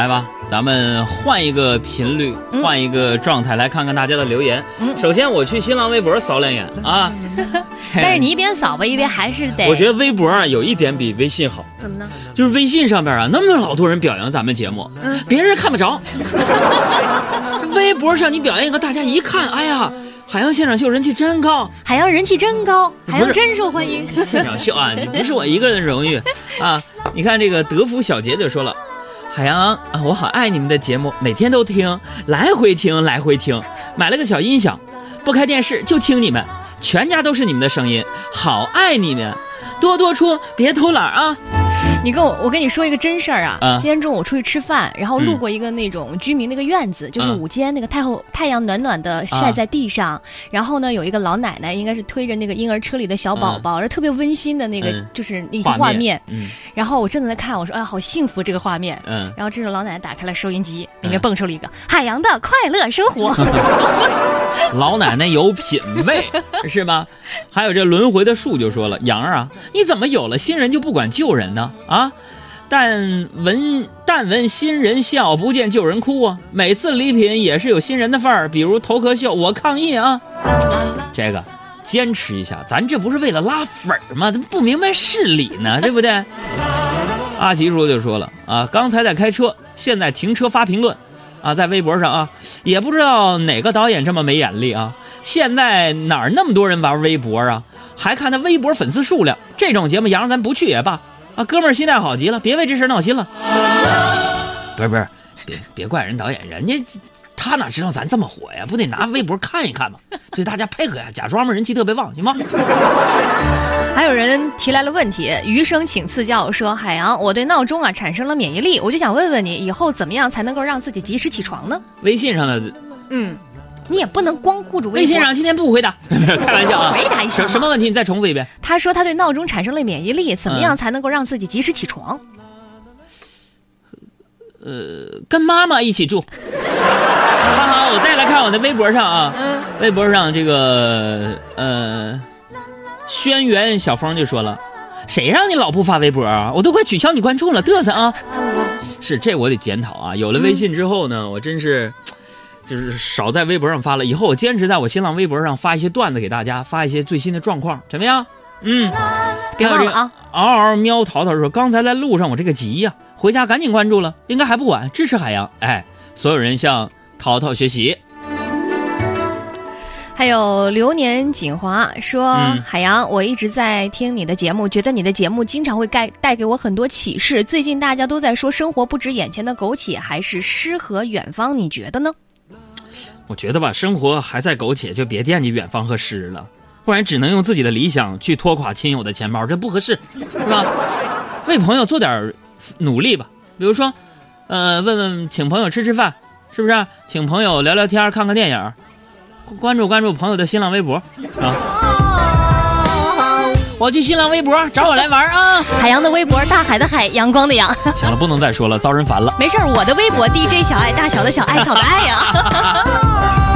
来吧，咱们换一个频率，换一个状态，来看看大家的留言。嗯首先，我去新浪微博扫两眼啊。但是你一边扫吧，一边还是得。我觉得微博啊有一点比微信好，怎么呢？就是微信上面啊那么老多人表扬咱们节目，嗯别人看不着。微博上你表扬一个，大家一看，哎呀，海洋现场秀人气真高，海洋人气真高，海洋真受欢迎。现场秀啊，你不是我一个人的荣誉啊！你看这个德福小杰就说了。海洋啊，我好爱你们的节目，每天都听，来回听，来回听。买了个小音响，不开电视就听你们，全家都是你们的声音，好爱你们，多多出，别偷懒啊！你跟我，我跟你说一个真事儿啊！啊今天中午出去吃饭，然后路嗯过一个那种居民那个院子，就是嗯午间那个太后太阳暖暖的晒在地上，然后呢有一个老奶奶，应该是推着那个婴儿车里的小宝宝，然后特别温馨的那个、嗯就是那个画面。嗯然后我正在看，我说哎，好幸福这个画面。嗯，然后这时候老奶奶打开了收音机，里面嗯蹦出了一个、海洋的快乐生活。老奶奶有品位 是吧？还有这轮回的树就说了，杨儿啊，你怎么有了新人就不管旧人呢？啊？但闻但闻新人笑，不见旧人哭啊！每次礼品也是有新人的范儿，比如头壳秀，我抗议啊！这个坚持一下，咱这不是为了拉粉儿吗？怎么不明白事理呢，对不对？阿奇叔就说了啊，刚才在开车，现在停车发评论，啊，在微博上啊，也不知道哪个导演这么没眼力啊！现在哪儿那么多人玩微博啊？还看他微博粉丝数量，这种节目杨咱不去也罢啊！哥们儿心态好极了，别为这事闹心了。不是不是，别别怪人导演，人家他哪知道咱这么火呀？不得拿微博看一看吗？所以大家配合呀，假装嘛人气特别旺，行吗？还有人提来了问题，余生请赐教说：“海洋，我对闹钟啊产生了免疫力，我就想问问你，以后怎么样才能够让自己及时起床呢微信上的？”嗯，你也不能光顾着微信上今天不回答，开玩笑啊。回答一下什什么问题？你再重复一遍。他说他对闹钟产生了免疫力，怎么嗯样才能够让自己及时起床？呃，跟妈妈一起住。好好，我再来看我的微博上啊，嗯，微博上这个呃，轩辕小峰就说了，谁让你老不发微博啊？我都快取消你关注了，嘚瑟啊！是这我得检讨啊。有了微信之后呢，我真是。就是少在微博上发了，以后我坚持在我新浪微博上发一些段子给大家，发一些最新的状况，怎么样？嗯，别忘了啊！嗷嗷喵淘淘说：“刚才在路上，我这个急呀、回家赶紧关注了，应该还不晚，支持海洋。”哎，所有人向淘淘学习。还有流年锦华说：“嗯海洋，我一直在听你的节目，觉得你的节目经常会带带给我很多启示。最近大家都在说生活不止眼前的苟且，还是诗和远方，你觉得呢？我觉得吧，生活还在苟且，就别惦记远方和诗了，不然只能用自己的理想去拖垮亲友的钱包，这不合适，是吧？为朋友做点努力吧，比如说，呃，问问请朋友吃吃饭，是不是？请朋友聊聊天，看看电影，关注关注朋友的新浪微博啊。我去新浪微博找我来玩啊！海洋的微博，大海的海，阳光的阳。行了，不能再说了，遭人烦了。没事儿，我的微博 DJ 小爱，大小的小，艾草的爱呀。